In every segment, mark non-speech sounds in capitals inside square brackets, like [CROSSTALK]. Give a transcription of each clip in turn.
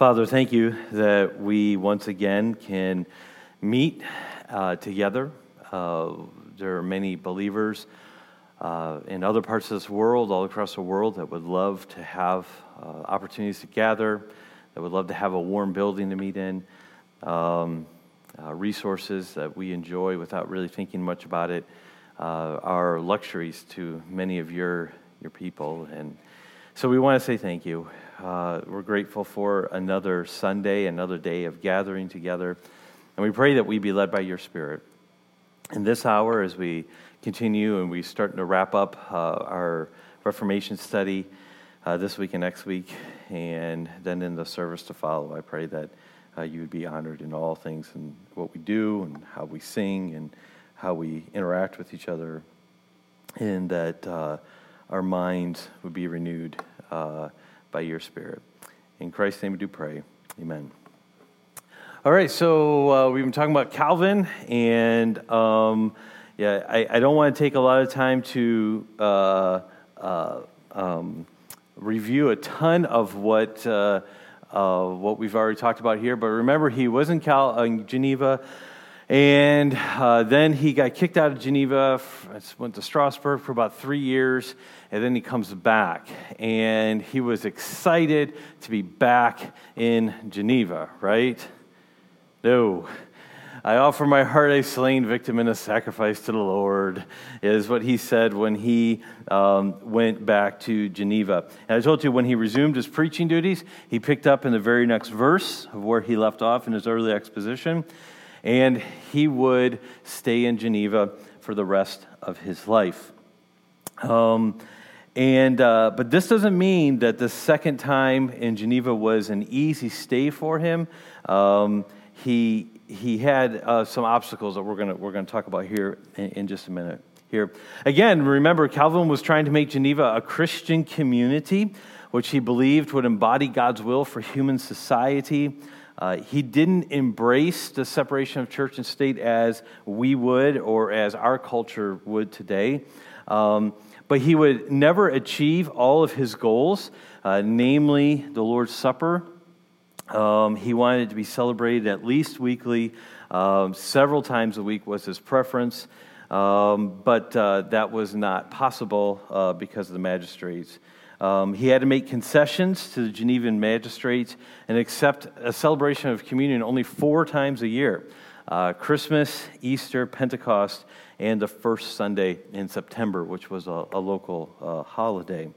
Father, thank you that we once again can meet uh, together. Uh, there are many believers uh, in other parts of this world, all across the world, that would love to have uh, opportunities to gather, that would love to have a warm building to meet in, um, uh, resources that we enjoy without really thinking much about it. Uh, are luxuries to many of your, your people. And so we want to say thank you. Uh, we're grateful for another Sunday, another day of gathering together. And we pray that we be led by your Spirit. In this hour, as we continue and we start to wrap up uh, our Reformation study uh, this week and next week, and then in the service to follow, I pray that uh, you would be honored in all things and what we do and how we sing and how we interact with each other, and that uh, our minds would be renewed uh, by your Spirit. In Christ's name we do pray. Amen. All right, so uh, we've been talking about Calvin, and um, yeah, I, I, don't want to take a lot of time to uh, uh, um, review a ton of what uh, uh, what we've already talked about here. But remember, he was in, Cal- in Geneva and uh, then he got kicked out of Geneva, went to Strasbourg for about three years, and then he comes back. And he was excited to be back in Geneva, right? No. I offer my heart a slain victim and a sacrifice to the Lord, is what he said when he um, went back to Geneva. And I told you when he resumed his preaching duties, he picked up in the very next verse of where he left off in his early exposition and he would stay in Geneva for the rest of his life. Um, and uh, but this doesn't mean that the second time in Geneva was an easy stay for him. Um, he he had uh, some obstacles that we're gonna we're gonna talk about here in, in just a minute. Here again, remember Calvin was trying to make Geneva a Christian community, which he believed would embody God's will for human society. Uh, he didn't embrace the separation of church and state as we would or as our culture would today. Um, but he would never achieve all of his goals, uh, namely the Lord's Supper. Um, he wanted it to be celebrated at least weekly. Um, several times a week was his preference, um, but uh, that was not possible uh, because of the magistrates. Um, he had to make concessions to the Genevan magistrates and accept a celebration of communion only four times a year uh, Christmas, Easter, Pentecost, and the first Sunday in September, which was a, a local uh, holiday.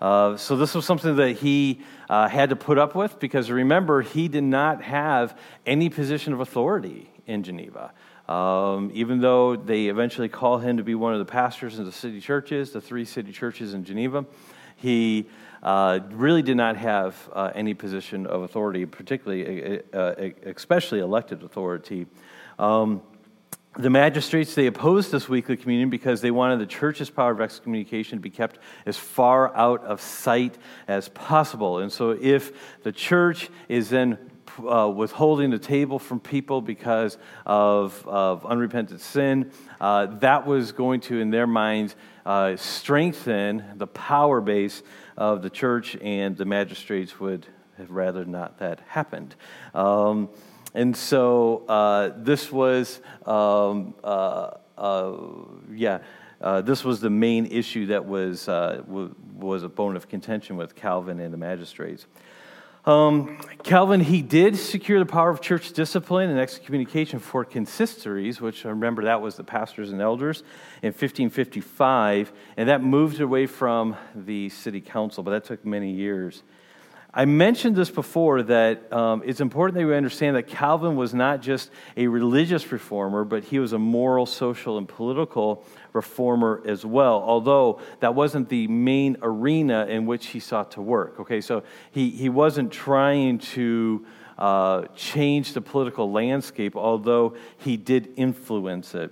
Uh, so, this was something that he uh, had to put up with because remember, he did not have any position of authority in Geneva. Um, even though they eventually call him to be one of the pastors in the city churches, the three city churches in Geneva, he uh, really did not have uh, any position of authority, particularly, uh, especially elected authority. Um, the magistrates they opposed this weekly communion because they wanted the church's power of excommunication to be kept as far out of sight as possible and so if the church is then uh, withholding the table from people because of, of unrepentant sin uh, that was going to in their minds uh, strengthen the power base of the church, and the magistrates would have rather not that happened. Um, and so uh, this was, um, uh, uh yeah, uh, this was the main issue that was, uh, w- was a bone of contention with Calvin and the magistrates. Um, Calvin, he did secure the power of church discipline and excommunication for consistories, which I remember that was the pastors and elders, in 1555, and that moved away from the city council, but that took many years. I mentioned this before that um, it's important that we understand that Calvin was not just a religious reformer, but he was a moral, social, and political reformer as well, although that wasn't the main arena in which he sought to work. Okay, so he, he wasn't trying to uh, change the political landscape, although he did influence it.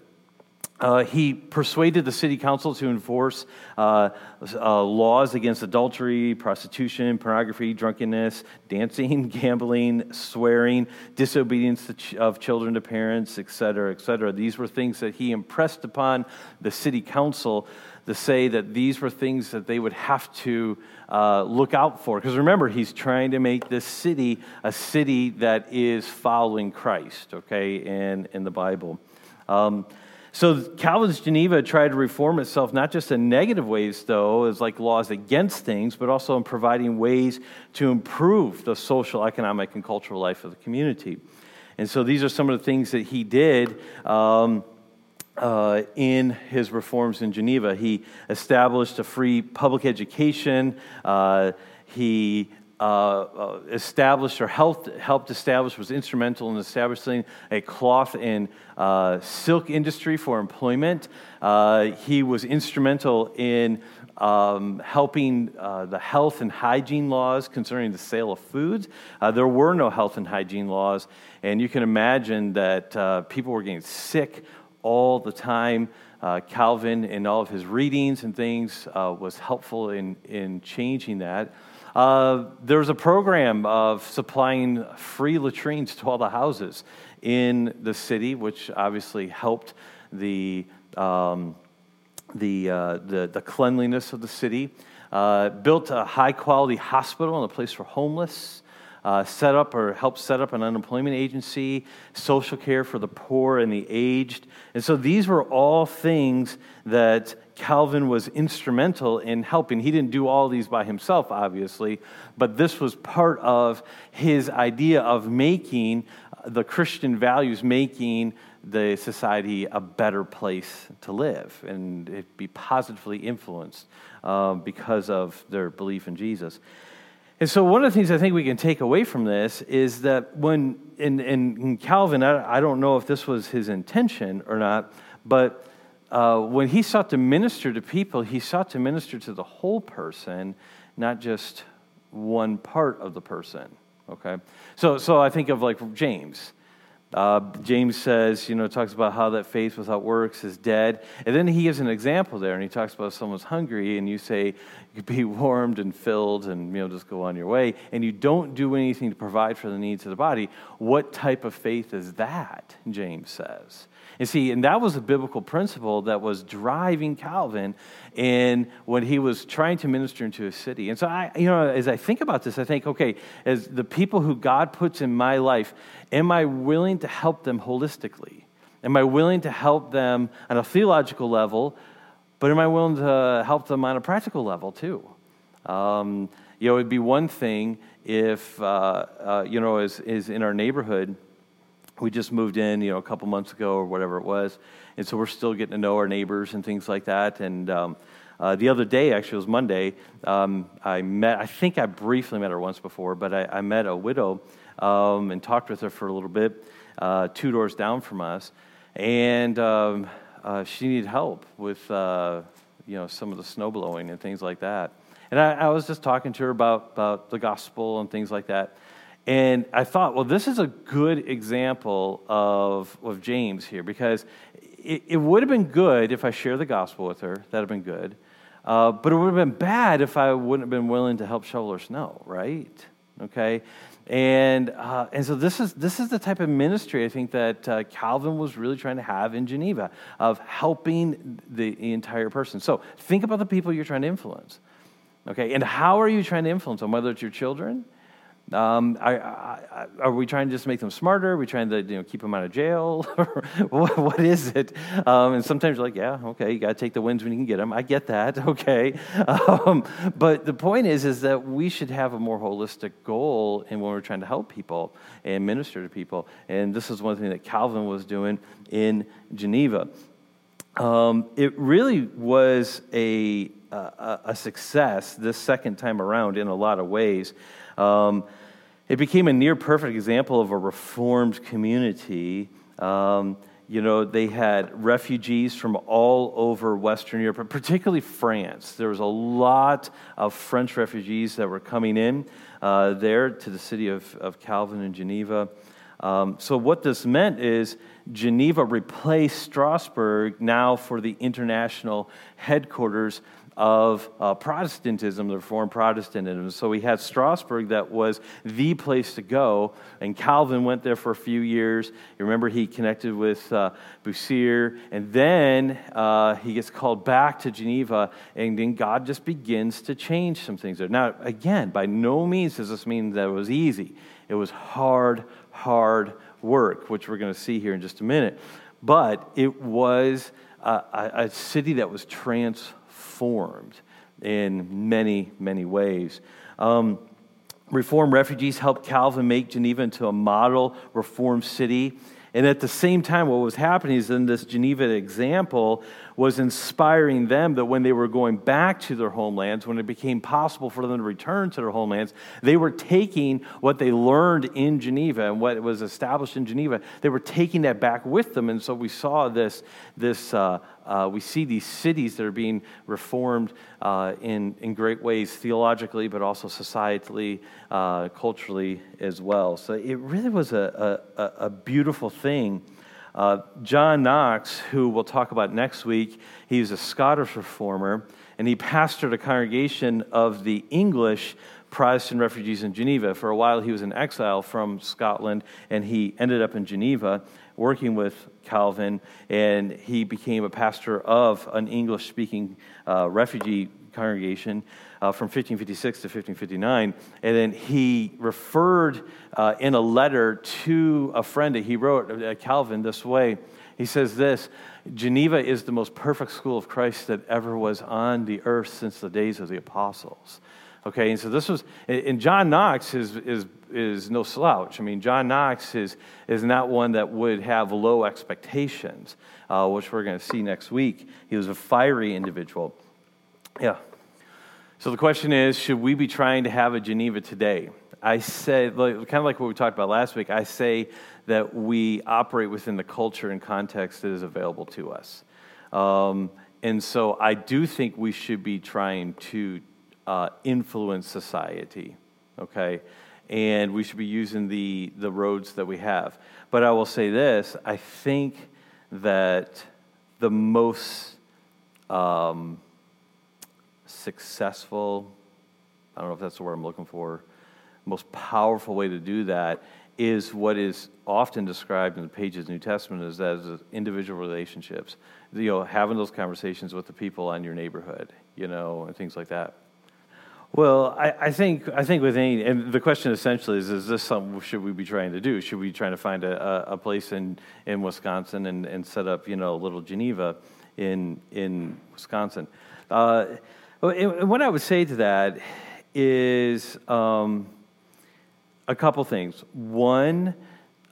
Uh, he persuaded the city council to enforce uh, uh, laws against adultery, prostitution, pornography, drunkenness, dancing, [LAUGHS] gambling, swearing, disobedience ch- of children to parents, etc., etc. These were things that he impressed upon the city council to say that these were things that they would have to uh, look out for. Because remember, he's trying to make this city a city that is following Christ, okay, in, in the Bible. Um, so Calvin's Geneva tried to reform itself not just in negative ways, though, as like laws against things, but also in providing ways to improve the social, economic, and cultural life of the community. And so these are some of the things that he did. Um, uh, in his reforms in Geneva. He established a free public education. Uh, he uh, uh, established or helped, helped establish, was instrumental in establishing a cloth and uh, silk industry for employment. Uh, he was instrumental in um, helping uh, the health and hygiene laws concerning the sale of foods. Uh, there were no health and hygiene laws, and you can imagine that people were getting sick all the time. Calvin, in all of his readings and things, was helpful in, in changing that. Uh, there was a program of supplying free latrines to all the houses in the city, which obviously helped the, um, the, uh, the, the, cleanliness of the city. Uh, built a high quality hospital and a place for homeless. Uh, set up or helped set up an unemployment agency, social care for the poor and the aged. And so these were all things that Calvin was instrumental in helping. He didn't do all these by himself, obviously, but this was part of his idea of making the Christian values, making the society a better place to live and be positively influenced uh, because of their belief in Jesus. And so, one of the things I think we can take away from this is that when, in, in Calvin, I, I don't know if this was his intention or not, but uh, when he sought to minister to people, he sought to minister to the whole person, not just one part of the person. Okay? So, so I think of like James. Uh, James says, you know, talks about how that faith without works is dead. And then he gives an example there, and he talks about someone's hungry, and you say, you be [LAUGHS] warmed and filled, and, you know, just go on your way, and you don't do anything to provide for the needs of the body. What type of faith is that, James says? And see, and that was a biblical principle that was driving Calvin in when he was trying to minister into a city. And so I, you know, as I think about this, I think, okay, as the people who God puts in my life, am I willing to help them holistically? Am I willing to help them on a theological level, but am I willing to help them on a practical level too? Um, you know, it'd be one thing if, uh, uh, you know, as is in our neighborhood, we just moved in, you know, a couple months ago or whatever it was, and so we're still getting to know our neighbors and things like that. And um, uh, the other day, actually, it was Monday. Um, I met, I think I briefly met her once before, but I, I met a widow um, and talked with her for a little bit, uh, two doors down from us, and um, uh, she needed help with, uh, you know, some of the snow blowing and things like that. And I, I was just talking to her about about the gospel and things like that. And I thought, well, this is a good example of, of James here because it, it would have been good if I shared the gospel with her. That would have been good. Uh, but it would have been bad if I wouldn't have been willing to help shovel her snow, right? Okay? And, uh, and so this is, this is the type of ministry I think that uh, Calvin was really trying to have in Geneva of helping the, the entire person. So think about the people you're trying to influence. Okay? And how are you trying to influence them? Whether it's your children, um, are we trying to just make them smarter? Are we trying to you know, keep them out of jail? [LAUGHS] what, what is it? Um, and sometimes you're like, yeah, okay, you got to take the wins when you can get them. I get that, [LAUGHS] okay. Um, but the point is, is that we should have a more holistic goal in when we're trying to help people and minister to people. And this is one thing that Calvin was doing in Geneva. Um, it really was a, a, a success this second time around in a lot of ways. Um, it became a near perfect example of a reformed community. Um, you know, they had refugees from all over Western Europe, particularly France. There was a lot of French refugees that were coming in uh, there to the city of, of Calvin and Geneva. Um, so, what this meant is Geneva replaced Strasbourg now for the international headquarters of uh, Protestantism, the Reformed Protestantism. So we had Strasbourg that was the place to go, and Calvin went there for a few years. You remember he connected with uh, Bucer, and then uh, he gets called back to Geneva, and then God just begins to change some things there. Now, again, by no means does this mean that it was easy. It was hard, hard work, which we're going to see here in just a minute. But it was a, a city that was transformed in many, many ways. Um, Reformed refugees helped Calvin make Geneva into a model Reformed city. And at the same time, what was happening is in this Geneva example was inspiring them that when they were going back to their homelands, when it became possible for them to return to their homelands, they were taking what they learned in Geneva and what was established in Geneva, they were taking that back with them. And so we saw this, this uh, uh, we see these cities that are being reformed uh, in, in great ways theologically, but also societally, uh, culturally as well. So it really was a, a, a beautiful thing. Uh, John Knox, who we'll talk about next week, he's a Scottish reformer, and he pastored a congregation of the English Protestant refugees in Geneva. For a while, he was in exile from Scotland, and he ended up in Geneva working with Calvin, and he became a pastor of an English speaking uh, refugee congregation uh, from 1556 to 1559. And then he referred uh, in a letter to a friend that he wrote, Calvin, this way. He says this Geneva is the most perfect school of Christ that ever was on the earth since the days of the apostles. Okay, and so this was, and John Knox is, is, is no slouch. I mean, John Knox is, is not one that would have low expectations, uh, which we're going to see next week. He was a fiery individual. Yeah. So the question is should we be trying to have a Geneva today? I say, kind of like what we talked about last week, I say that we operate within the culture and context that is available to us. Um, and so I do think we should be trying to uh, influence society, okay? And we should be using the, the roads that we have. But I will say this I think that the most um, successful, I don't know if that's the word I'm looking for, most powerful way to do that is what is often described in the pages of the New Testament as, as individual relationships. You know, having those conversations with the people in your neighborhood, you know, and things like that. Well, I, I, think I think with any, and the question essentially is: Is this something should we be trying to do? Should we be trying to find a, a place in, in Wisconsin and, and set up, you know, a little Geneva in in Wisconsin? Uh, what I would say to that is um, a couple things. One,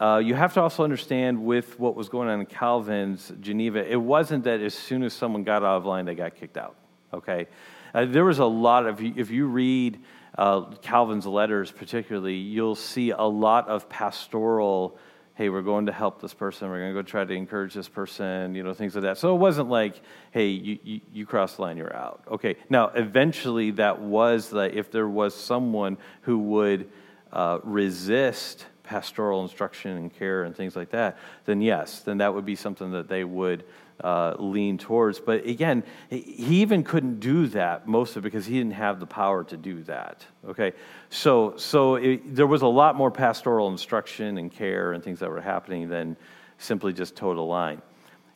uh, you have to also understand with what was going on in Calvin's Geneva, it wasn't that as soon as someone got out of line, they got kicked out. Okay, uh, there was a lot of if you read uh, Calvin's letters, particularly, you'll see a lot of pastoral hey, we're going to help this person, we're going to go try to encourage this person, you know, things like that. So it wasn't like, hey, you, you, you cross the line, you're out. Okay, now eventually that was that if there was someone who would uh, resist pastoral instruction and care and things like that, then yes, then that would be something that they would uh, lean towards. But again, he even couldn't do that mostly because he didn't have the power to do that. Okay, so so it, there was a lot more pastoral instruction and care and things that were happening than simply just total line.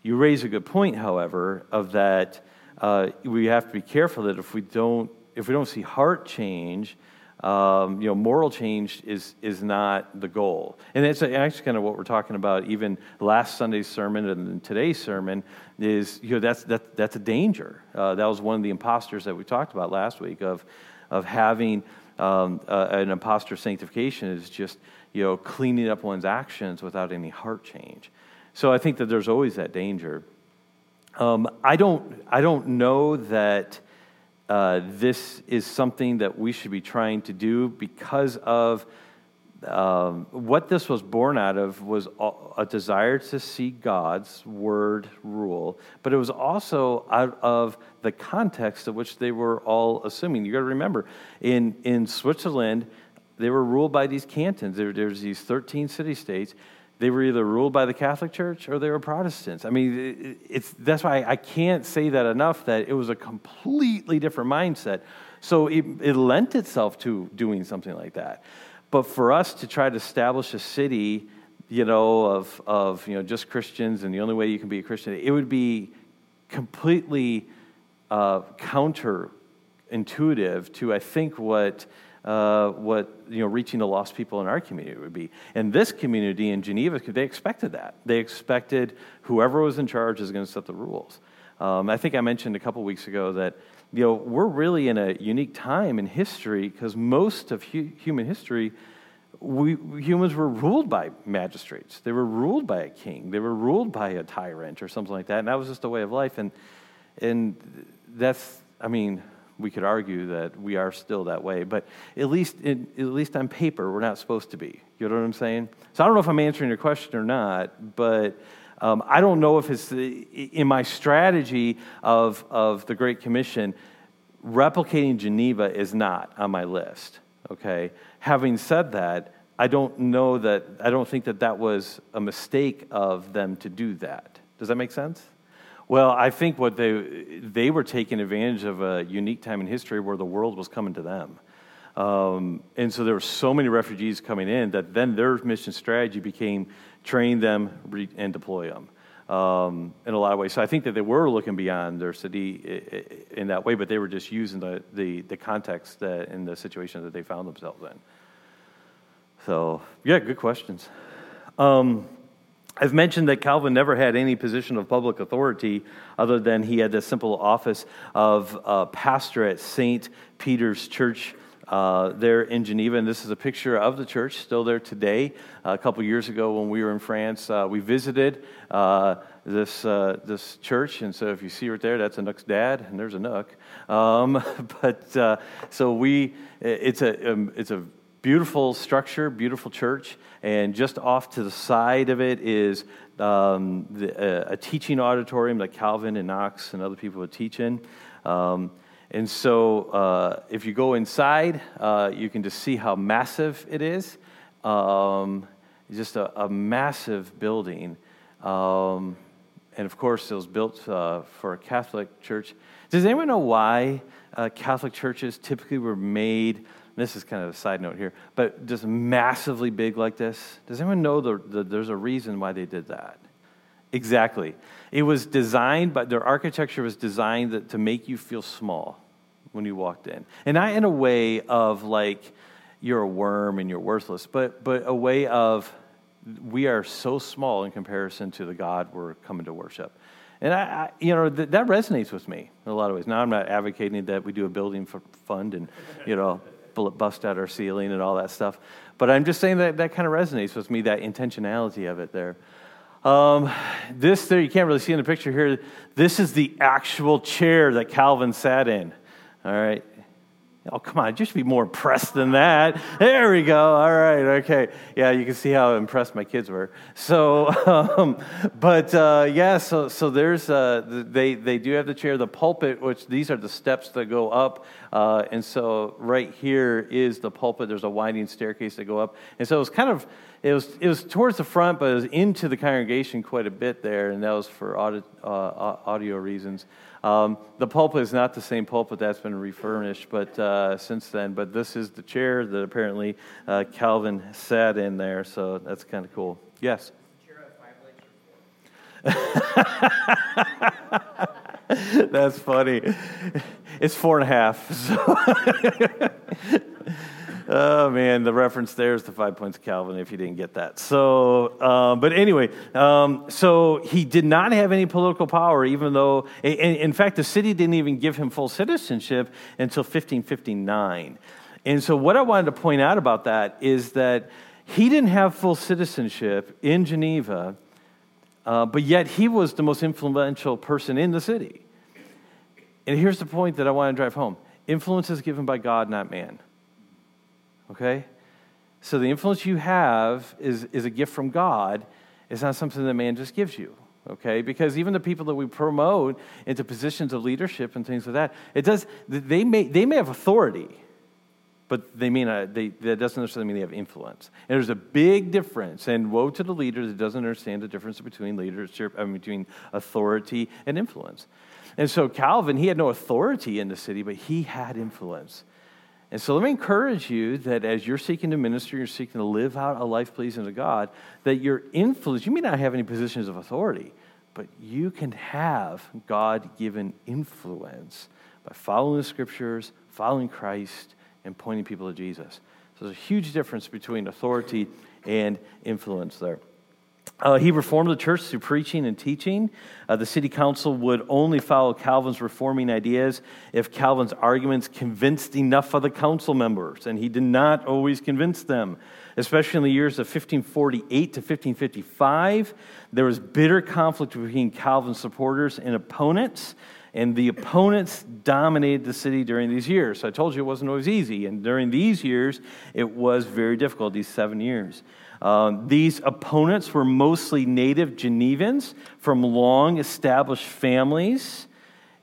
You raise a good point, however, of that uh, we have to be careful that if we don't if we don't see heart change um, you know, moral change is, is not the goal. And it's actually kind of what we're talking about even last Sunday's sermon and today's sermon is, you know, that's, that, that's a danger. Uh, that was one of the imposters that we talked about last week of, of having um, uh, an impostor sanctification is just, you know, cleaning up one's actions without any heart change. So I think that there's always that danger. Um, I, don't, I don't know that uh, this is something that we should be trying to do because of um, what this was born out of was a desire to see God's word rule, but it was also out of the context of which they were all assuming. You got to remember, in, in Switzerland, they were ruled by these cantons. There, there's these 13 city states. They were either ruled by the Catholic Church or they were Protestants. I mean, it's, that's why I can't say that enough that it was a completely different mindset. So it, it lent itself to doing something like that. But for us to try to establish a city, you know, of, of you know, just Christians and the only way you can be a Christian, it would be completely uh, counterintuitive to, I think, what uh, what you know reaching the lost people in our community would be. And this community in Geneva, they expected that. They expected whoever was in charge is going to set the rules. Um, I think I mentioned a couple weeks ago that you know we're really in a unique time in history because most of hu- human history. We, humans were ruled by magistrates. They were ruled by a king. They were ruled by a tyrant or something like that. And that was just a way of life. And, and that's, I mean, we could argue that we are still that way, but at least, in, at least on paper, we're not supposed to be. You know what I'm saying? So I don't know if I'm answering your question or not, but um, I don't know if it's in my strategy of, of the Great Commission, replicating Geneva is not on my list. Okay? Having said that, I don't know that, I don't think that that was a mistake of them to do that. Does that make sense? Well, I think what they they were taking advantage of a unique time in history where the world was coming to them. Um, and so there were so many refugees coming in that then their mission strategy became train them re- and deploy them um, in a lot of ways. So I think that they were looking beyond their city in that way, but they were just using the, the, the context that, in the situation that they found themselves in. So, yeah, good questions. Um, I've mentioned that Calvin never had any position of public authority other than he had the simple office of uh, pastor at St. Peter's Church uh, there in Geneva. And this is a picture of the church, still there today. Uh, a couple years ago, when we were in France, uh, we visited uh, this, uh, this church. And so if you see right there, that's Anouk's dad, and there's Anouk. Um, [LAUGHS] but so we, it's a, um, it's a beautiful structure, beautiful church, and just off to the side of it is um, the, uh, a teaching auditorium that Calvin and Knox and other people would teach in. Um, and so, uh, if you go inside, uh, you can just see how massive it is. Um, just a, a, massive building. Um, and of course, it was built uh, for a Catholic church. Does anyone know why uh, Catholic churches typically were made? This is kind of a side note here, but just massively big like this. Does anyone know the, the, there's a reason why they did that? Exactly. It was designed, but their architecture was designed to make you feel small when you walked in. And not in a way of like you're a worm and you're worthless, but, but a way of we are so small in comparison to the God we're coming to worship. And I, I you know, th- that resonates with me in a lot of ways. Now, I'm not advocating that we do a building fund and, you know, bust out our ceiling and all that stuff. But I'm just saying that that kind of resonates with me, that intentionality of it there. Um, this there, you can't really see in the picture here. This is the actual chair that Calvin sat in. All right. Oh, come on, you should be more impressed than that. There we go. All right, okay. Yeah, you can see how impressed my kids were. So, [LAUGHS] um, but uh, yeah, so, so there's, uh, they, they do have the chair, the pulpit, which these are the steps that go up. Uh, and so right here is the pulpit. There's a winding staircase that go up. And so it was kind of, it was, it was towards the front, but it was into the congregation quite a bit there, and that was for audio, uh, audio reasons. Um, the pulpit is not the same pulpit that's been refurnished, but uh, since then. But this is the chair that apparently uh, Calvin sat in there, so that's kind of cool. Yes. [LAUGHS] that's funny. It's four and a half. So [LAUGHS] oh man, the reference there is the five points of Calvin. If you didn't get that, so um, but anyway, um, so he did not have any political power, even though, in, in fact, the city didn't even give him full citizenship until 1559. And so, what I wanted to point out about that is that he didn't have full citizenship in Geneva, uh, but yet he was the most influential person in the city. And here's the point that I want to drive home influence is given by God, not man. Okay? So the influence you have is, is a gift from God. It's not something that man just gives you. Okay? Because even the people that we promote into positions of leadership and things like that, it does, they may, they may have authority, but they mean they, that doesn't necessarily mean they have influence. And there's a big difference. And woe to the leader that doesn't understand the difference between leadership, I mean, between authority and influence. And so Calvin, he had no authority in the city, but he had influence. And so let me encourage you that as you're seeking to minister, you're seeking to live out a life pleasing to God, that your influence, you may not have any positions of authority, but you can have God given influence by following the scriptures, following Christ, and pointing people to Jesus. So there's a huge difference between authority and influence there. Uh, he reformed the church through preaching and teaching. Uh, the city council would only follow Calvin's reforming ideas if Calvin's arguments convinced enough of the council members, and he did not always convince them. Especially in the years of 1548 to 1555, there was bitter conflict between Calvin's supporters and opponents. And the opponents dominated the city during these years. So I told you it wasn't always easy. And during these years, it was very difficult, these seven years. Um, these opponents were mostly native Genevans from long established families.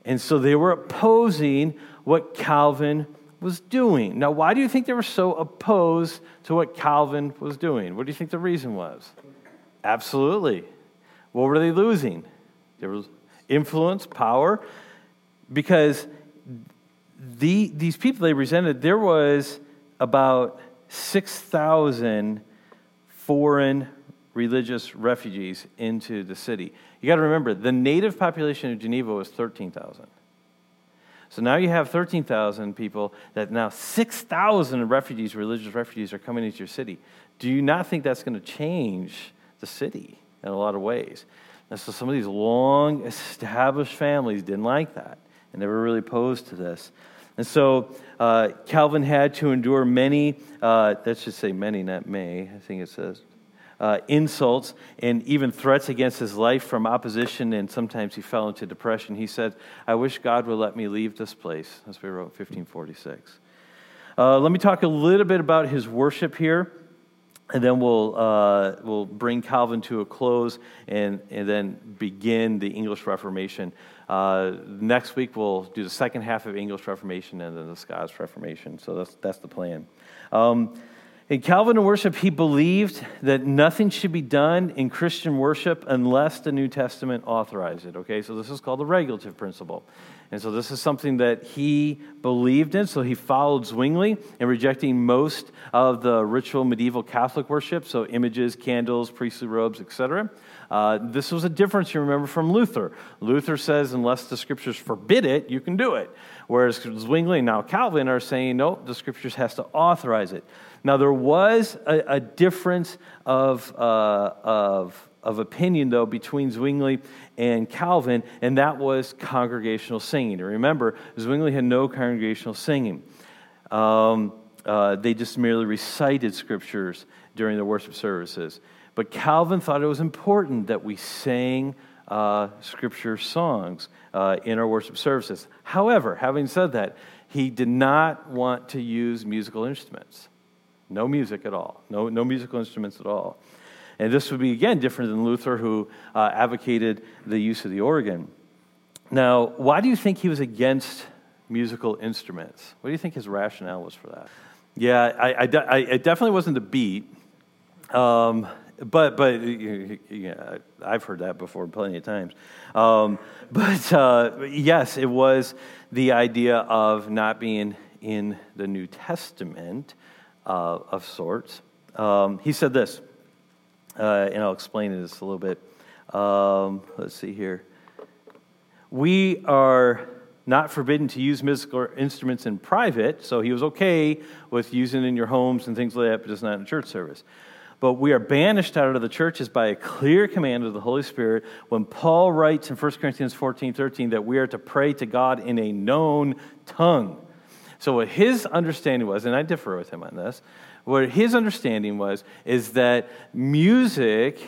And so they were opposing what Calvin was doing. Now, why do you think they were so opposed to what Calvin was doing? What do you think the reason was? Absolutely. What were they losing? There was influence, power, because the, these people they resented, there was about 6,000 foreign religious refugees into the city. You got to remember, the native population of Geneva was 13,000. So now you have 13,000 people that now 6,000 refugees, religious refugees, are coming into your city. Do you not think that's going to change the city in a lot of ways? And so some of these long established families didn't like that and they were really opposed to this. And so uh, Calvin had to endure many, uh, that should say many, not may, I think it says, uh, insults and even threats against his life from opposition, and sometimes he fell into depression. He said, I wish God would let me leave this place. That's what he wrote in 1546. Uh, let me talk a little bit about his worship here and then we'll, uh, we'll bring Calvin to a close and, and then begin the English Reformation. Uh, next week, we'll do the second half of English Reformation and then the Scottish Reformation. So that's, that's the plan. Um, in Calvin worship, he believed that nothing should be done in Christian worship unless the New Testament authorized it. Okay, so this is called the regulative principle. And so this is something that he believed in. So he followed Zwingli in rejecting most of the ritual medieval Catholic worship, so images, candles, priestly robes, etc. Uh, this was a difference you remember from Luther. Luther says, unless the scriptures forbid it, you can do it. Whereas Zwingli and now Calvin are saying, no, the scriptures has to authorize it. Now there was a, a difference of, uh, of of opinion, though, between Zwingli and Calvin, and that was congregational singing. Remember, Zwingli had no congregational singing. Um, uh, they just merely recited scriptures during their worship services. But Calvin thought it was important that we sang uh, scripture songs uh, in our worship services. However, having said that, he did not want to use musical instruments. No music at all. No, no musical instruments at all. And this would be, again, different than Luther, who uh, advocated the use of the organ. Now, why do you think he was against musical instruments? What do you think his rationale was for that? Yeah, I, I, I it definitely wasn't the beat. Um, but but yeah, I've heard that before plenty of times. Um, but uh, yes, it was the idea of not being in the New Testament uh, of sorts. Um, he said this uh, and I'll explain this a little bit. Um, let's see here. We are not forbidden to use musical instruments in private, so he was okay with using in your homes and things like that, but just not in church service. But we are banished out of the churches by a clear command of the Holy Spirit when Paul writes in 1 Corinthians 14 13 that we are to pray to God in a known tongue. So, what his understanding was, and I differ with him on this, what his understanding was is that music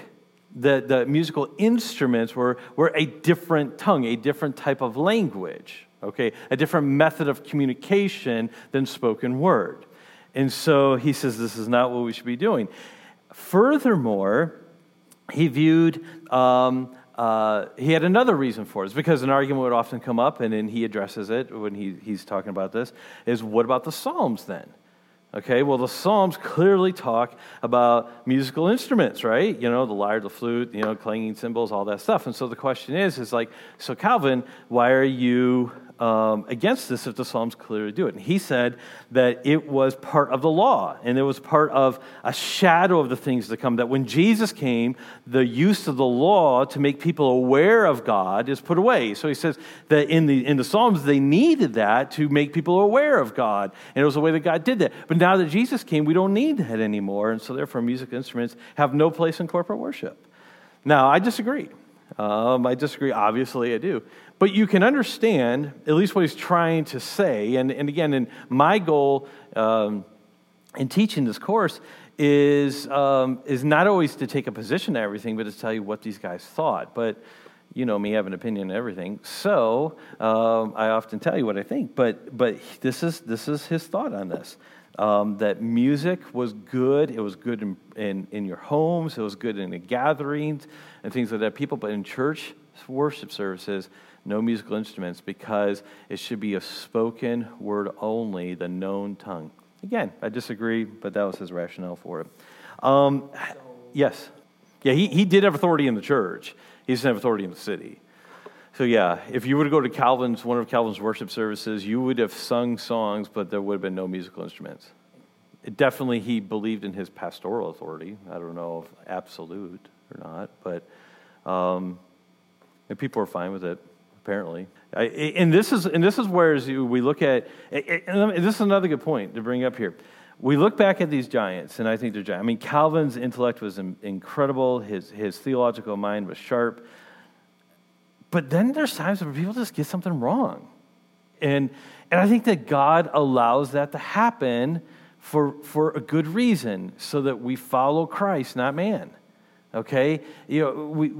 the, the musical instruments were, were a different tongue a different type of language okay? A different method of communication than spoken word. And so he says this is not what we should be doing furthermore he viewed um, uh, he had another reason for it. Because an argument would often come up, and then he addresses it when he, he's talking about this, is what about the Psalms then? Okay, well, the Psalms clearly talk about musical instruments, right? You know, the lyre, the flute, you know, clanging cymbals, all that stuff. And so the question is, is like, so Calvin, why are you um, against this if the Psalms clearly do it. And he said that it was part of the law and it was part of a shadow of the things to come. That when Jesus came, the use of the law to make people aware of God is put away. So he says that in the, in the Psalms, they needed that to make people aware of God. And it was the way that God did that. But now that Jesus came, we don't need that anymore. And so therefore, music instruments have no place in corporate worship. Now, I disagree. Um, I disagree. Obviously, I do. But you can understand at least what he's trying to say. And, and again, and my goal um, in teaching this course is, um, is not always to take a position to everything, but to tell you what these guys thought. But you know me, I have an opinion on everything. So um, I often tell you what I think. But, but this, is, this is his thought on this. Um, that music was good. It was good in, in, in, your homes. It was good in the gatherings and things like that. People, but in church worship services, no musical instruments because it should be a spoken word only, the known tongue. Again, I disagree, but that was his rationale for it. Um, yes. Yeah, he, he did have authority in the church, he doesn't have authority in the city. So, yeah, if you were to go to Calvin's, one of Calvin's worship services, you would have sung songs, but there would have been no musical instruments. It definitely, he believed in his pastoral authority. I don't know if absolute or not, but um, people are fine with it apparently. And this is, and this is where as you, we look at, and this is another good point to bring up here. We look back at these giants, and I think they're giants. I mean, Calvin's intellect was incredible, his, his theological mind was sharp. But then there's times where people just get something wrong. And, and I think that God allows that to happen for, for a good reason, so that we follow Christ, not man. Okay? You know, we,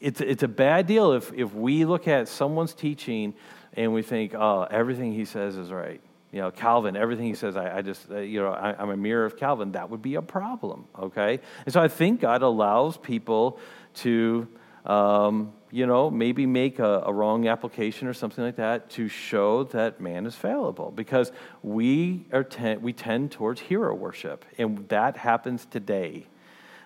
it's, it's a bad deal if, if we look at someone's teaching and we think, oh, everything he says is right. You know, Calvin, everything he says, I, I just, uh, you know, I, am a mirror of Calvin. That would be a problem, okay? And so I think God allows people to, um, you know, maybe make a, a, wrong application or something like that to show that man is fallible because we, are ten, we tend towards hero worship, and that happens today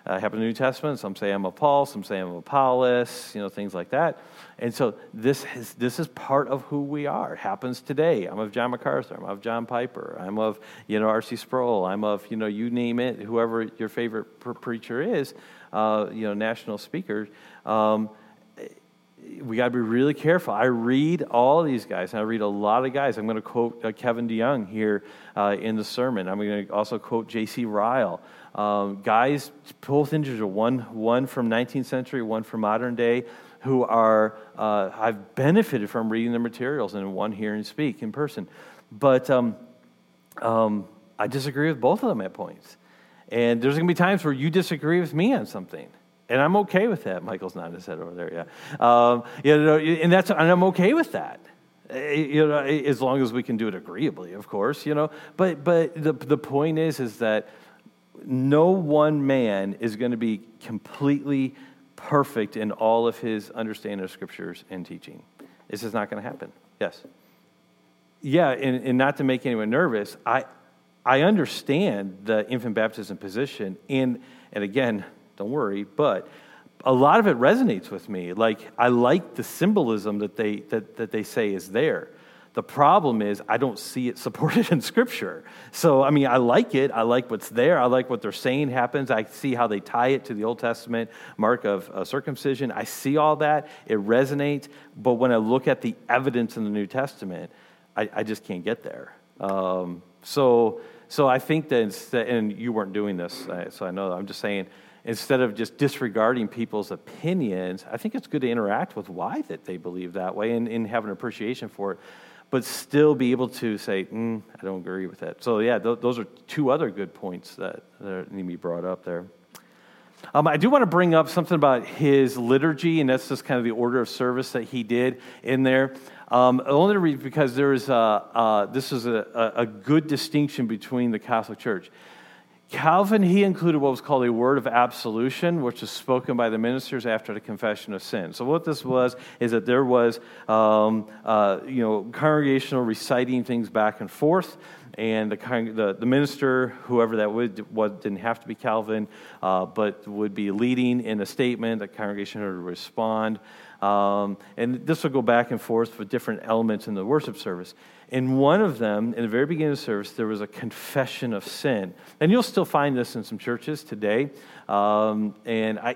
uh, happen in the New Testament. Some say I'm a Paul, some say I'm Apollos, you know, things like that. And so this is, this is part of who we are. It happens today. I'm of John MacArthur. I'm of John Piper. I'm of, you know, R.C. Sproul. I'm of, you know, you name it, whoever your favorite preacher is, uh, you know, national speaker. Um, we got to be really careful. I read all these guys, and I read a lot of guys. I'm going to quote uh, Kevin DeYoung here uh, in the sermon. I'm going to also quote J.C. Ryle. Um, guys, both individuals, one, one from 19th century, one from modern day, who are, uh, I've benefited from reading their materials, and one hearing speak in person. But um, um, I disagree with both of them at points. And there's going to be times where you disagree with me on something. And I'm okay with that. Michael's nodding his head over there, yeah. Um, you know, and, that's, and I'm okay with that eh, you know, as long as we can do it agreeably, of course, you know. But but the the point is is that no one man is going to be completely perfect in all of his understanding of scriptures and teaching. This is not going to happen. Yes. Yeah, and, and not to make anyone nervous, I, I understand the infant baptism position. And, and again, don't worry, but a lot of it resonates with me. Like, I like the symbolism that they, that, that they say is there. The problem is, I don't see it supported [LAUGHS] in Scripture. So, I mean, I like it. I like what's there. I like what they're saying happens. I see how they tie it to the Old Testament mark of uh, circumcision. I see all that. It resonates. But when I look at the evidence in the New Testament, I, I just can't get there. Um, so, so I think that, instead, and you weren't doing this, so I know. I'm just saying, instead of just disregarding people's opinions, I think it's good to interact with why that they believe that way and, and have an appreciation for it but still be able to say, mm, I don't agree with that. So, yeah, th- those are two other good points that, that need to be brought up there. Um, I do want to bring up something about his liturgy, and that's just kind of the order of service that he did in there. Um, only because there is a, uh, this is a, a good distinction between the Catholic Church. Calvin, he included what was called a word of absolution, which was spoken by the ministers after the confession of sin. So, what this was is that there was, um, uh, you know, congregational reciting things back and forth, and the, the, the minister, whoever that would, was, didn't have to be Calvin, uh, but would be leading in a statement. The congregation would respond. Um, and this will go back and forth with different elements in the worship service. In one of them, in the very beginning of the service, there was a confession of sin. And you'll still find this in some churches today. Um, and I,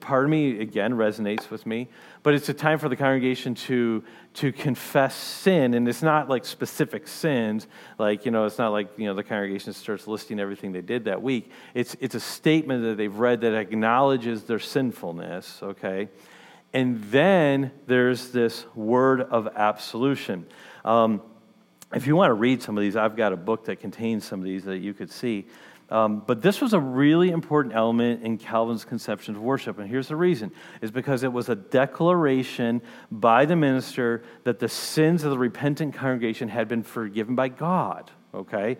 part of me, again, resonates with me. But it's a time for the congregation to, to confess sin. And it's not like specific sins. Like, you know, it's not like, you know, the congregation starts listing everything they did that week. It's, it's a statement that they've read that acknowledges their sinfulness, okay? And then there's this word of absolution. Um, if you want to read some of these, I've got a book that contains some of these that you could see. Um, but this was a really important element in Calvin's conception of worship. And here's the reason is because it was a declaration by the minister that the sins of the repentant congregation had been forgiven by God. Okay?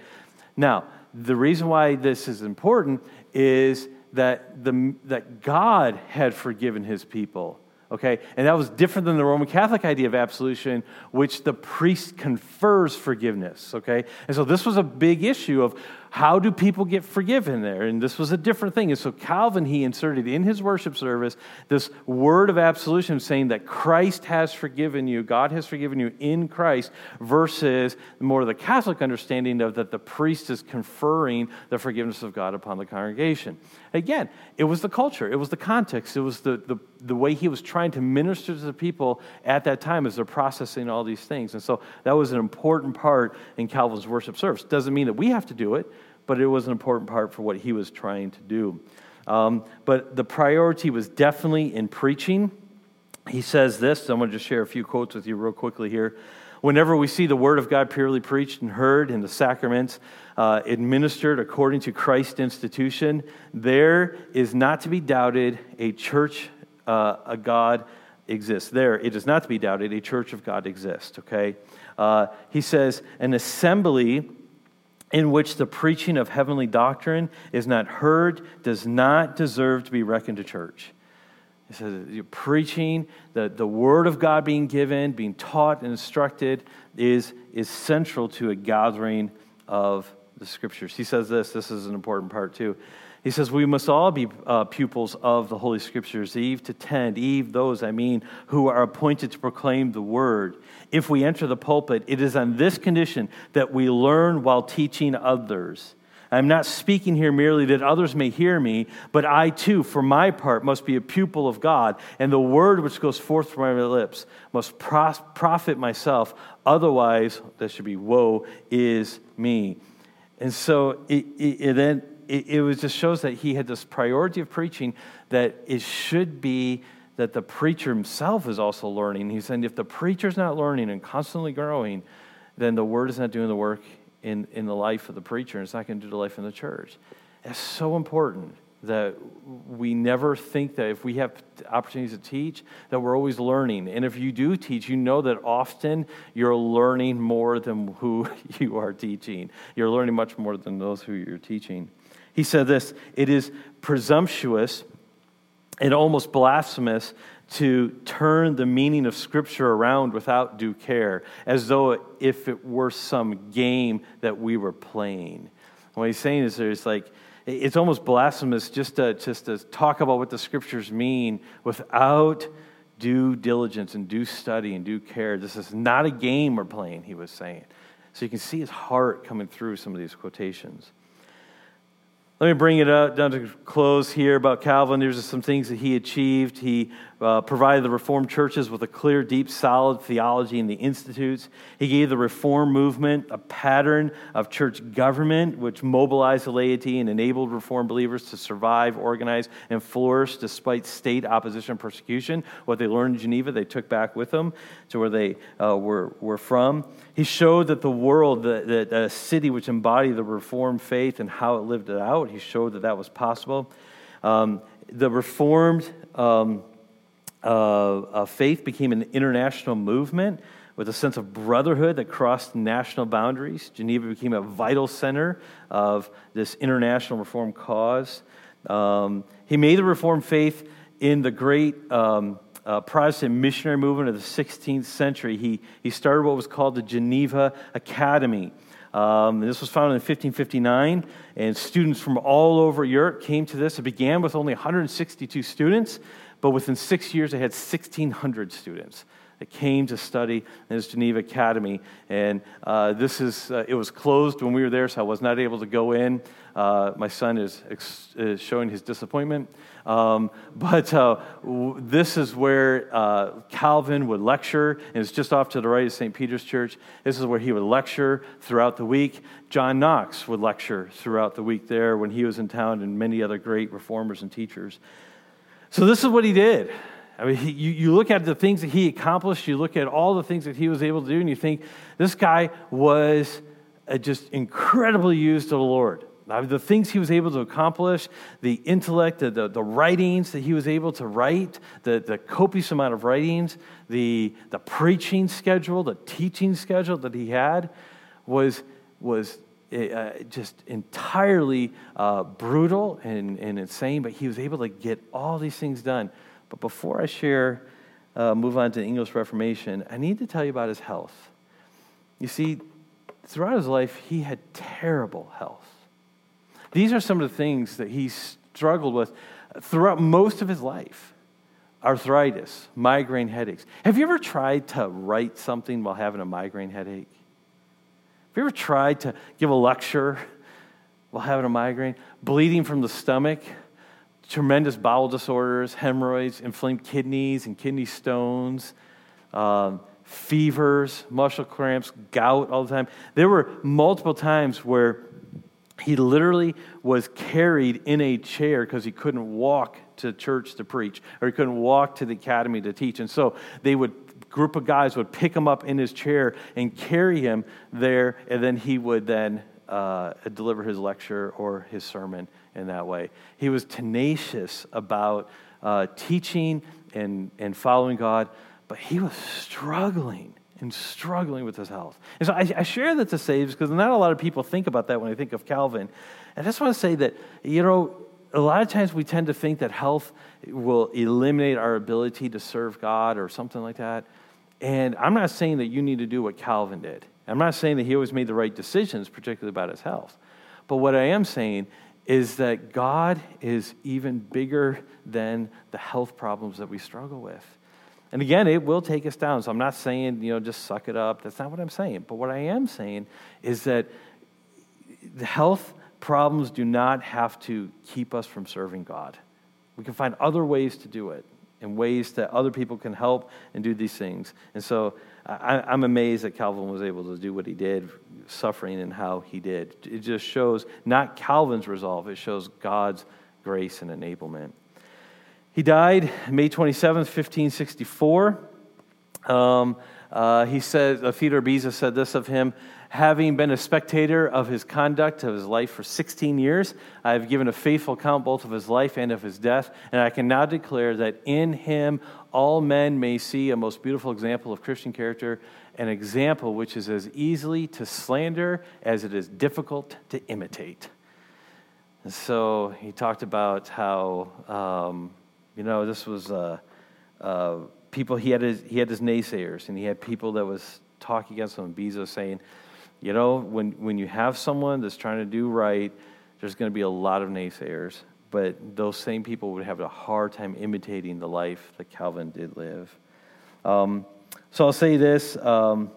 Now, the reason why this is important is that, the, that God had forgiven his people okay? And that was different than the Roman Catholic idea of absolution, which the priest confers forgiveness, okay? And so this was a big issue of how do people get forgiven there? And this was a different thing. And so Calvin, he inserted in his worship service this word of absolution saying that Christ has forgiven you, God has forgiven you in Christ, versus more of the Catholic understanding of that the priest is conferring the forgiveness of God upon the congregation. Again, it was the culture, it was the context, it was the, the, the way he was trying to minister to the people at that time as they're processing all these things. And so that was an important part in Calvin's worship service. Doesn't mean that we have to do it but it was an important part for what he was trying to do. Um, but the priority was definitely in preaching. He says this, I'm going to just share a few quotes with you real quickly here. Whenever we see the Word of God purely preached and heard in the sacraments, uh, administered according to Christ's institution, there is not to be doubted a church, uh, a God exists. There, it is not to be doubted a church of God exists, okay? Uh, he says, an assembly in which the preaching of heavenly doctrine is not heard does not deserve to be reckoned a church. He says, preaching, the, the word of God being given, being taught and instructed is, is central to a gathering of the scriptures. He says this, this is an important part too. He says, We must all be uh, pupils of the Holy Scriptures, Eve to tend, Eve, those, I mean, who are appointed to proclaim the word. If we enter the pulpit, it is on this condition that we learn while teaching others. I'm not speaking here merely that others may hear me, but I too, for my part, must be a pupil of God, and the word which goes forth from my lips must profit myself. Otherwise, that should be woe is me. And so it, it, it then it, it was just shows that he had this priority of preaching that it should be that the preacher himself is also learning. He's saying if the preacher's not learning and constantly growing, then the word is not doing the work in, in the life of the preacher, and it's not going to do the life in the church. It's so important that we never think that if we have opportunities to teach that we're always learning and if you do teach you know that often you're learning more than who [LAUGHS] you are teaching you're learning much more than those who you're teaching he said this it is presumptuous and almost blasphemous to turn the meaning of Scripture around without due care, as though if it were some game that we were playing. What he's saying is there's like, it's almost blasphemous just to, just to talk about what the Scriptures mean without due diligence and due study and due care. This is not a game we're playing, he was saying. So you can see his heart coming through some of these quotations. Let me bring it up down to close here about Calvin. There's some things that he achieved. He uh, provided the Reformed churches with a clear, deep, solid theology in the institutes. He gave the Reform movement a pattern of church government, which mobilized the laity and enabled Reformed believers to survive, organize, and flourish despite state opposition and persecution. What they learned in Geneva, they took back with them to where they uh, were, were from. He showed that the world, that a city which embodied the Reformed faith and how it lived it out, he showed that that was possible. Um, the Reformed um, uh, faith became an international movement with a sense of brotherhood that crossed national boundaries. Geneva became a vital center of this international reform cause. Um, he made the Reformed faith in the great um, uh, Protestant missionary movement of the 16th century. He, he started what was called the Geneva Academy. Um, this was founded in 1559, and students from all over Europe came to this. It began with only 162 students, but within six years, they had 1,600 students that came to study in this Geneva Academy. And uh, this is, uh, it was closed when we were there, so I was not able to go in. Uh, my son is, ex- is, showing his disappointment. Um, but uh, w- this is where uh, Calvin would lecture, and it's just off to the right of St. Peter's Church. This is where he would lecture throughout the week. John Knox would lecture throughout the week there when he was in town, and many other great reformers and teachers. So, this is what he did. I mean, he, you, you look at the things that he accomplished, you look at all the things that he was able to do, and you think this guy was uh, just incredibly used to the Lord. The things he was able to accomplish, the intellect, the, the, the, writings that he was able to write, the, the copious amount of writings, the, the preaching schedule, the teaching schedule that he had was, was uh, just entirely uh, brutal and, and insane, but he was able to get all these things done. But before I share, uh, move on to the English Reformation, I need to tell you about his health. You see, throughout his life, he had terrible health. These are some of the things that he struggled with throughout most of his life arthritis, migraine headaches. Have you ever tried to write something while having a migraine headache? Have you ever tried to give a lecture while having a migraine? Bleeding from the stomach, tremendous bowel disorders, hemorrhoids, inflamed kidneys and kidney stones, um, fevers, muscle cramps, gout all the time. There were multiple times where he literally was carried in a chair because he couldn't walk to church to preach or he couldn't walk to the academy to teach. And so they would group of guys would pick him up in his chair and carry him there, and then he would then uh, deliver his lecture or his sermon in that way. He was tenacious about uh, teaching and, and following God, but he was struggling and struggling with his health. And so I, I share that to say because not a lot of people think about that when they think of Calvin. And I just want to say that, you know, a lot of times we tend to think that health will eliminate our ability to serve God or something like that. And I'm not saying that you need to do what Calvin did. I'm not saying that he always made the right decisions, particularly about his health. But what I am saying is that God is even bigger than the health problems that we struggle with. And again, it will take us down. So I'm not saying, you know, just suck it up. That's not what I'm saying. But what I am saying is that the health problems do not have to keep us from serving God. We can find other ways to do it and ways that other people can help and do these things. And so I, am amazed that Calvin was able to do what he did, suffering and how he did. It just shows not Calvin's resolve, it shows God's grace and enablement. He died May 27th, 1564. Um, uh, he said, uh, Theodore Beza said this of him having been a spectator of his conduct of his life for 16 years, I have given a faithful account both of his life and of his death, and I can now declare that in him all men may see a most beautiful example of Christian character, an example which is as easily to slander as it is difficult to imitate. And so he talked about how, um, you know, this was uh, uh, people, he had, his, he had his naysayers, and he had people that was talking against him, Beza saying, you know, when, when you have someone that's trying to do right, there's going to be a lot of naysayers, but those same people would have a hard time imitating the life that Calvin did live. Um, so I'll say this um,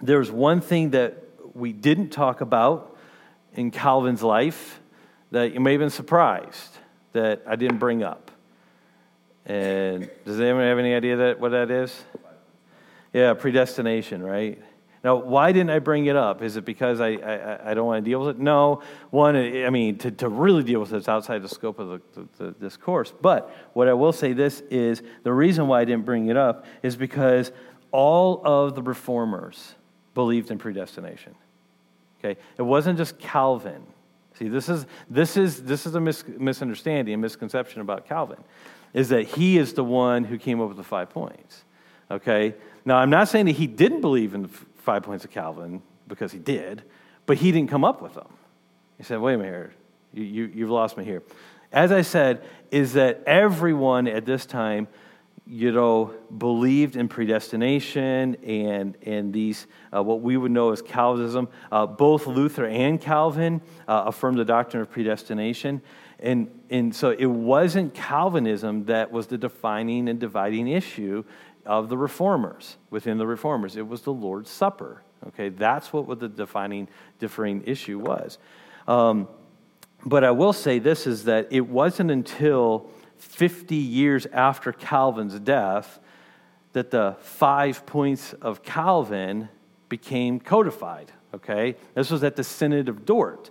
there's one thing that we didn't talk about in Calvin's life that you may have been surprised that I didn't bring up. And does anyone have any idea that what that is? Yeah, predestination, right? Now, why didn't I bring it up? Is it because I, I, I don't want to deal with it? No. One, I mean, to, to really deal with it, it's outside the scope of the, the, the, this course. But what I will say this is the reason why I didn't bring it up is because all of the reformers believed in predestination. Okay? It wasn't just Calvin. See, this is, this is, this is a mis- misunderstanding, a misconception about Calvin, is that he is the one who came up with the five points. Okay? Now, I'm not saying that he didn't believe in five points of Calvin because he did, but he didn't come up with them. He said, wait a minute you, you, you've lost me here. As I said, is that everyone at this time you know, believed in predestination and, and these, uh, what we would know as Calvinism. Uh, both Luther and Calvin uh, affirmed the doctrine of predestination. And, and so it wasn't Calvinism that was the defining and dividing issue of the reformers, within the reformers. It was the Lord's Supper. Okay, that's what the defining, differing issue was. Um, but I will say this is that it wasn't until 50 years after Calvin's death that the five points of Calvin became codified. Okay, this was at the Synod of Dort.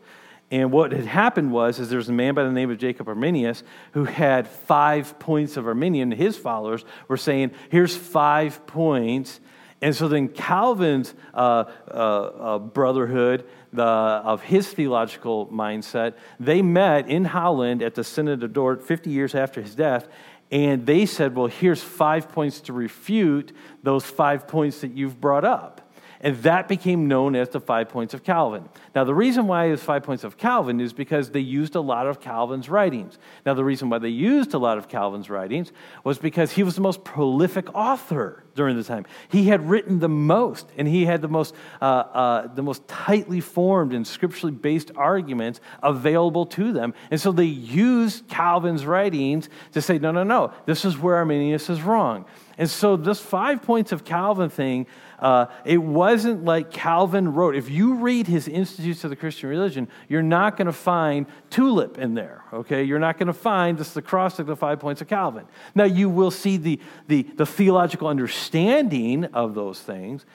And what had happened was, is there was a man by the name of Jacob Arminius who had five points of Arminian. His followers were saying, here's five points. And so then Calvin's uh, uh, uh, brotherhood, the, of his theological mindset, they met in Holland at the Synod of Dort 50 years after his death. And they said, well, here's five points to refute those five points that you've brought up. And that became known as the five points of Calvin. Now, the reason why it's five points of Calvin is because they used a lot of Calvin's writings. Now, the reason why they used a lot of Calvin's writings was because he was the most prolific author during the time. He had written the most, and he had the most, uh, uh, the most tightly formed and scripturally based arguments available to them. And so they used Calvin's writings to say, no, no, no, this is where Arminius is wrong. And so this five points of Calvin thing uh, it wasn't like Calvin wrote. If you read his Institutes of the Christian Religion, you're not going to find tulip in there, okay? You're not going to find this the cross of the five points of Calvin. Now, you will see the, the, the theological understanding of those things,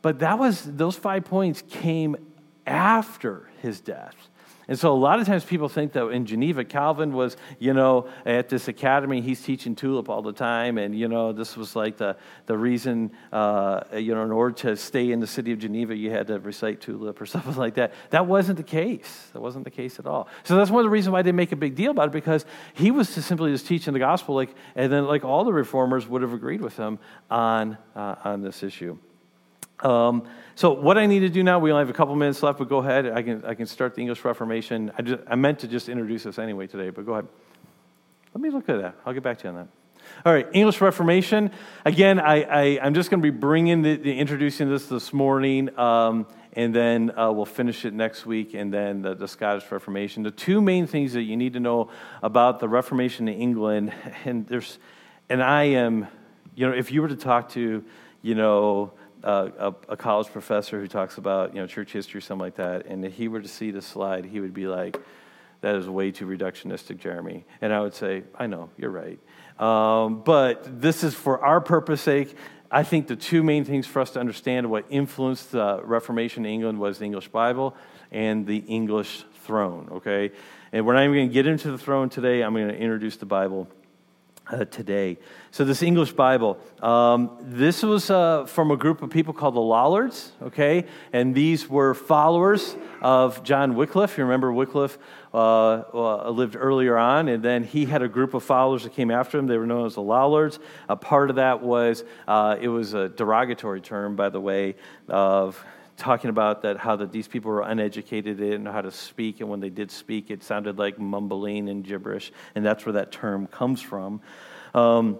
but that was, those five points came after his death. And so a lot of times people think that in Geneva, Calvin was, you know, at this academy, he's teaching tulip all the time. And, you know, this was like the, the reason, uh, you know, in order to stay in the city of Geneva, you had to recite tulip or [LAUGHS] something like that. That wasn't the case. That wasn't the case at all. So that's one of the reasons why I didn't make a big deal about it because he was just simply just teaching the gospel, like, and then like all the reformers would have agreed with him on, uh, on this issue. Um, so what I need to do now, we only have a couple minutes left, but go ahead. I can, I can start the English Reformation. I, just, I meant to just introduce this anyway today, but go ahead. Let me look at that. I'll get back to you on that. All right, English Reformation. Again, I, I, am just going to be bringing the, the, introducing this this morning, um, and then uh, we'll finish it next week, and then the, the, Scottish Reformation. The two main things that you need to know about the Reformation in England, [LAUGHS] and there's, and I am, you know, if you were to talk to, you know, uh, a, a, college professor who talks about you know church history, or something like that, and if he were to see the slide, he would be like, "That is way too reductionistic, Jeremy." And I would say, "I know, you're right." Um, but this is for our purpose sake. I think the two main things for us to understand what influenced the Reformation in England was the English Bible and the English throne. Okay, and we're not even going to get into the throne today. I'm going to introduce the Bible uh, today. So, this English Bible, um, this was uh, from a group of people called the Lollards, okay? And these were followers of John Wycliffe. You remember Wycliffe uh, uh, lived earlier on, and then he had a group of followers that came after him. They were known as the Lollards. A part of that was, uh, it was a derogatory term, by the way, of talking about that how that these people were uneducated they didn't know how to speak and when they did speak it sounded like mumbling and gibberish and that's where that term comes from. Um,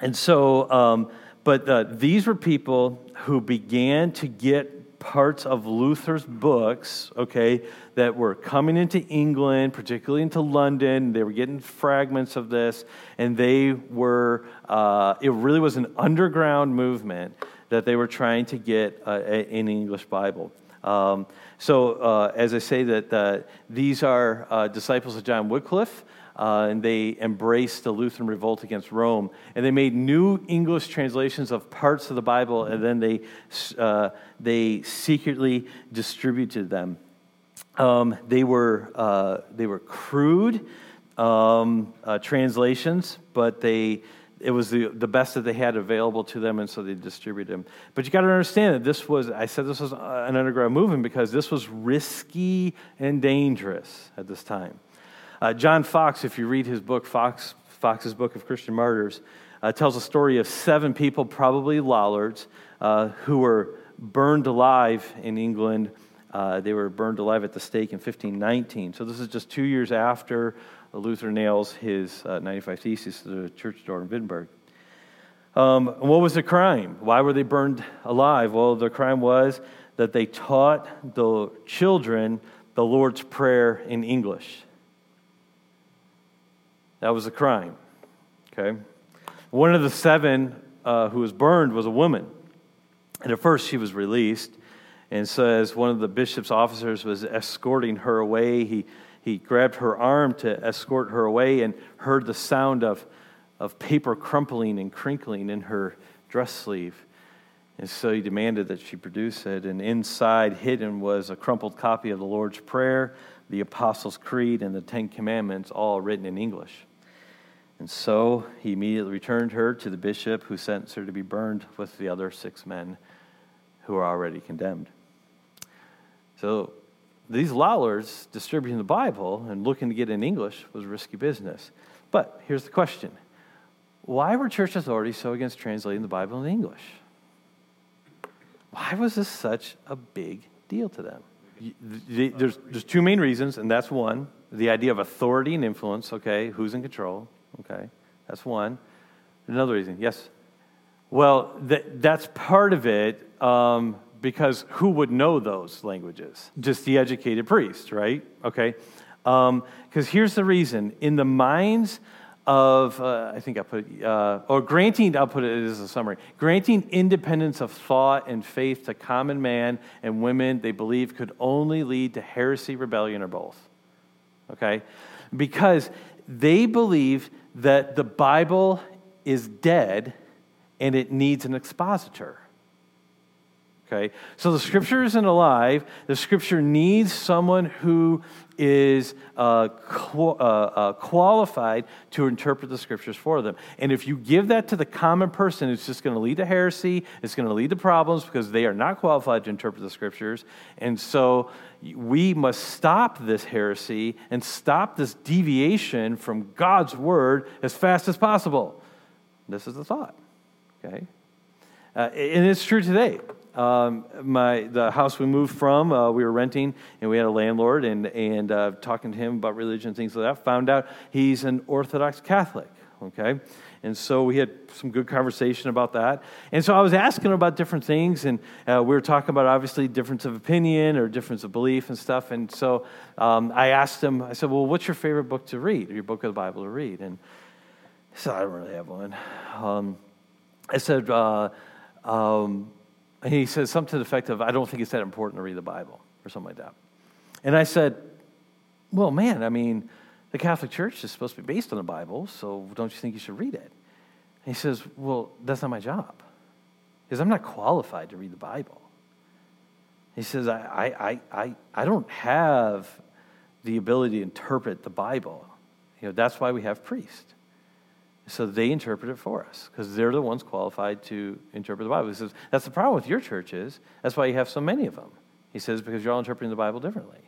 and so um, but uh, these were people who began to get parts of luther's books okay that were coming into england particularly into london. They were getting fragments of this and they were uh, it really was an underground movement that they were trying to get uh, an English Bible. Um, so, uh, as I say, that uh, these are uh, disciples of John Wycliffe, uh, and they embraced the Lutheran revolt against Rome, and they made new English translations of parts of the Bible, and then they uh, they secretly distributed them. Um, they were they were crude um, translations, but they it was the, the best that they had available to them, and so they distributed them. But you got to understand that this was, I said this was an underground movement because this was risky and dangerous at this time. Uh, John Foxe, if you read his book, Foxe, Foxe's Book of Christian Martyrs, uh, tells a story of seven people, probably Lollards, uh, who were burned alive in England. Uh, they were burned alive at the stake in 1519. So this is just two years after Luther nails his uh, 95 Theses to the church door in Wittenberg. Um, what was the crime? Why were they burned alive? Well, the crime was that they taught the children the Lord's Prayer in English. That was a crime. Okay? One of the seven uh, who was burned was a woman. And at first she was released. And so, as one of the bishop's officers was escorting her away, he, he grabbed her arm to escort her away and heard the sound of, of paper crumpling and crinkling in her dress sleeve. And so he demanded that she produce it. And inside, hidden, was a crumpled copy of the Lord's Prayer, the Apostles' Creed, and the Ten Commandments, all written in English. And so he immediately returned her to the bishop, who sentenced her to be burned with the other six men who are already condemned. So these Lollards distributing the Bible and looking to get in English was risky business. But here's the question why were church authorities so against translating the Bible in English? Why was this such a big deal to them? There's, there's two main reasons, and that's one the idea of authority and influence, okay, who's in control, okay, that's one. Another reason, yes? Well, that, that's part of it um, because who would know those languages? Just the educated priest, right? Okay. Because um, here's the reason in the minds of, uh, I think I put, uh, or granting, I'll put it as a summary, granting independence of thought and faith to common man and women they believe could only lead to heresy, rebellion, or both. Okay? Because they believe that the Bible is dead and it needs an expositor. Okay? So the scripture isn't alive. The scripture needs someone who is uh, uh, uh, qualified to interpret the scriptures for them. And if you give that to the common person, it's just going to lead to heresy. It's going to lead to problems because they are not qualified to interpret the scriptures. And so we must stop this heresy and stop this deviation from God's word as fast as possible. This is the thought. Okay? Uh, and it's true today. Um, my the house we moved from, uh, we were renting, and we had a landlord, and and uh, talking to him about religion and things like that. Found out he's an Orthodox Catholic. Okay, and so we had some good conversation about that. And so I was asking about different things, and uh, we were talking about obviously difference of opinion or difference of belief and stuff. And so um, I asked him, I said, "Well, what's your favorite book to read, or your book of the Bible to read?" And he said, "I don't really have one." Um, I said. Uh, um, he says something to the effect of, I don't think it's that important to read the Bible, or something like that. And I said, Well, man, I mean, the Catholic Church is supposed to be based on the Bible, so don't you think you should read it? And he says, Well, that's not my job. Because I'm not qualified to read the Bible. He says, I, I, I, I don't have the ability to interpret the Bible. You know, that's why we have priests. So they interpret it for us because they're the ones qualified to interpret the Bible. He says, That's the problem with your churches. That's why you have so many of them. He says, Because you're all interpreting the Bible differently.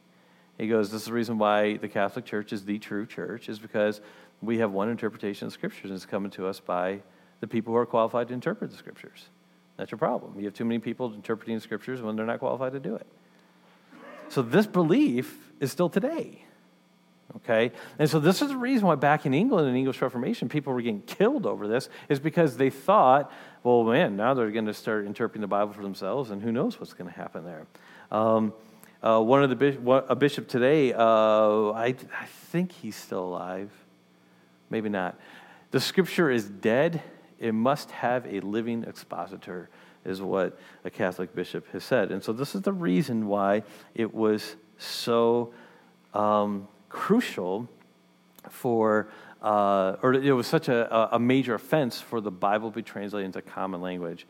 He goes, This is the reason why the Catholic Church is the true church, is because we have one interpretation of Scriptures and it's coming to us by the people who are qualified to interpret the Scriptures. That's your problem. You have too many people interpreting Scriptures when they're not qualified to do it. So this belief is still today. Okay? And so this is the reason why back in England in the English Reformation, people were getting killed over this, is because they thought, well, man, now they're going to start interpreting the Bible for themselves, and who knows what's going to happen there. Um, uh, one of the a bishop today, uh, I, I think he's still alive, maybe not. The scripture is dead. It must have a living expositor, is what a Catholic bishop has said. And so this is the reason why it was so um, crucial for, uh, or it was such a, a major offense for the Bible to be translated into common language.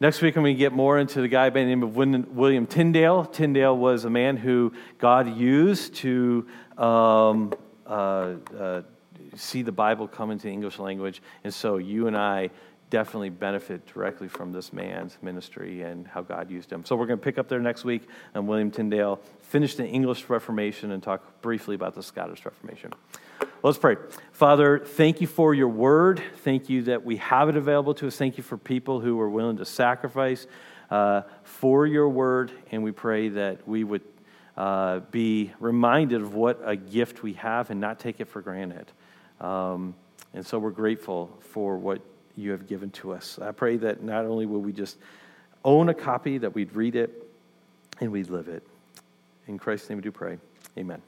Next week, I'm going to get more into the guy by the name of William Tyndale. Tyndale was a man who God used to um, uh, uh, see the Bible come into the English language. And so you and I definitely benefit directly from this man's ministry and how God used him. So we're going to pick up there next week on William Tyndale, finish the English Reformation, and talk briefly about the Scottish Reformation. Let's pray. Father, thank you for your word. Thank you that we have it available to us. Thank you for people who are willing to sacrifice uh, for your word. And we pray that we would uh, be reminded of what a gift we have and not take it for granted. Um, and so we're grateful for what you have given to us. I pray that not only will we just own a copy, that we'd read it and we'd live it. In Christ's name we do pray. Amen.